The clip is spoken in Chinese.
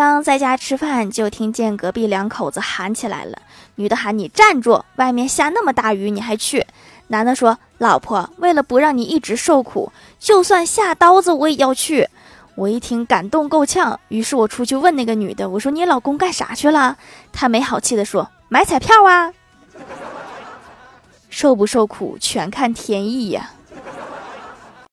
刚在家吃饭就听见隔壁两口子喊起来了。女的喊你站住外面下那么大雨你还去？男的说老婆为了不让你一直受苦就算下刀子我也要去。我一听感动够呛于是我出去问那个女的我说你老公干啥去了？她没好气的说买彩票啊。受不受苦全看天意呀。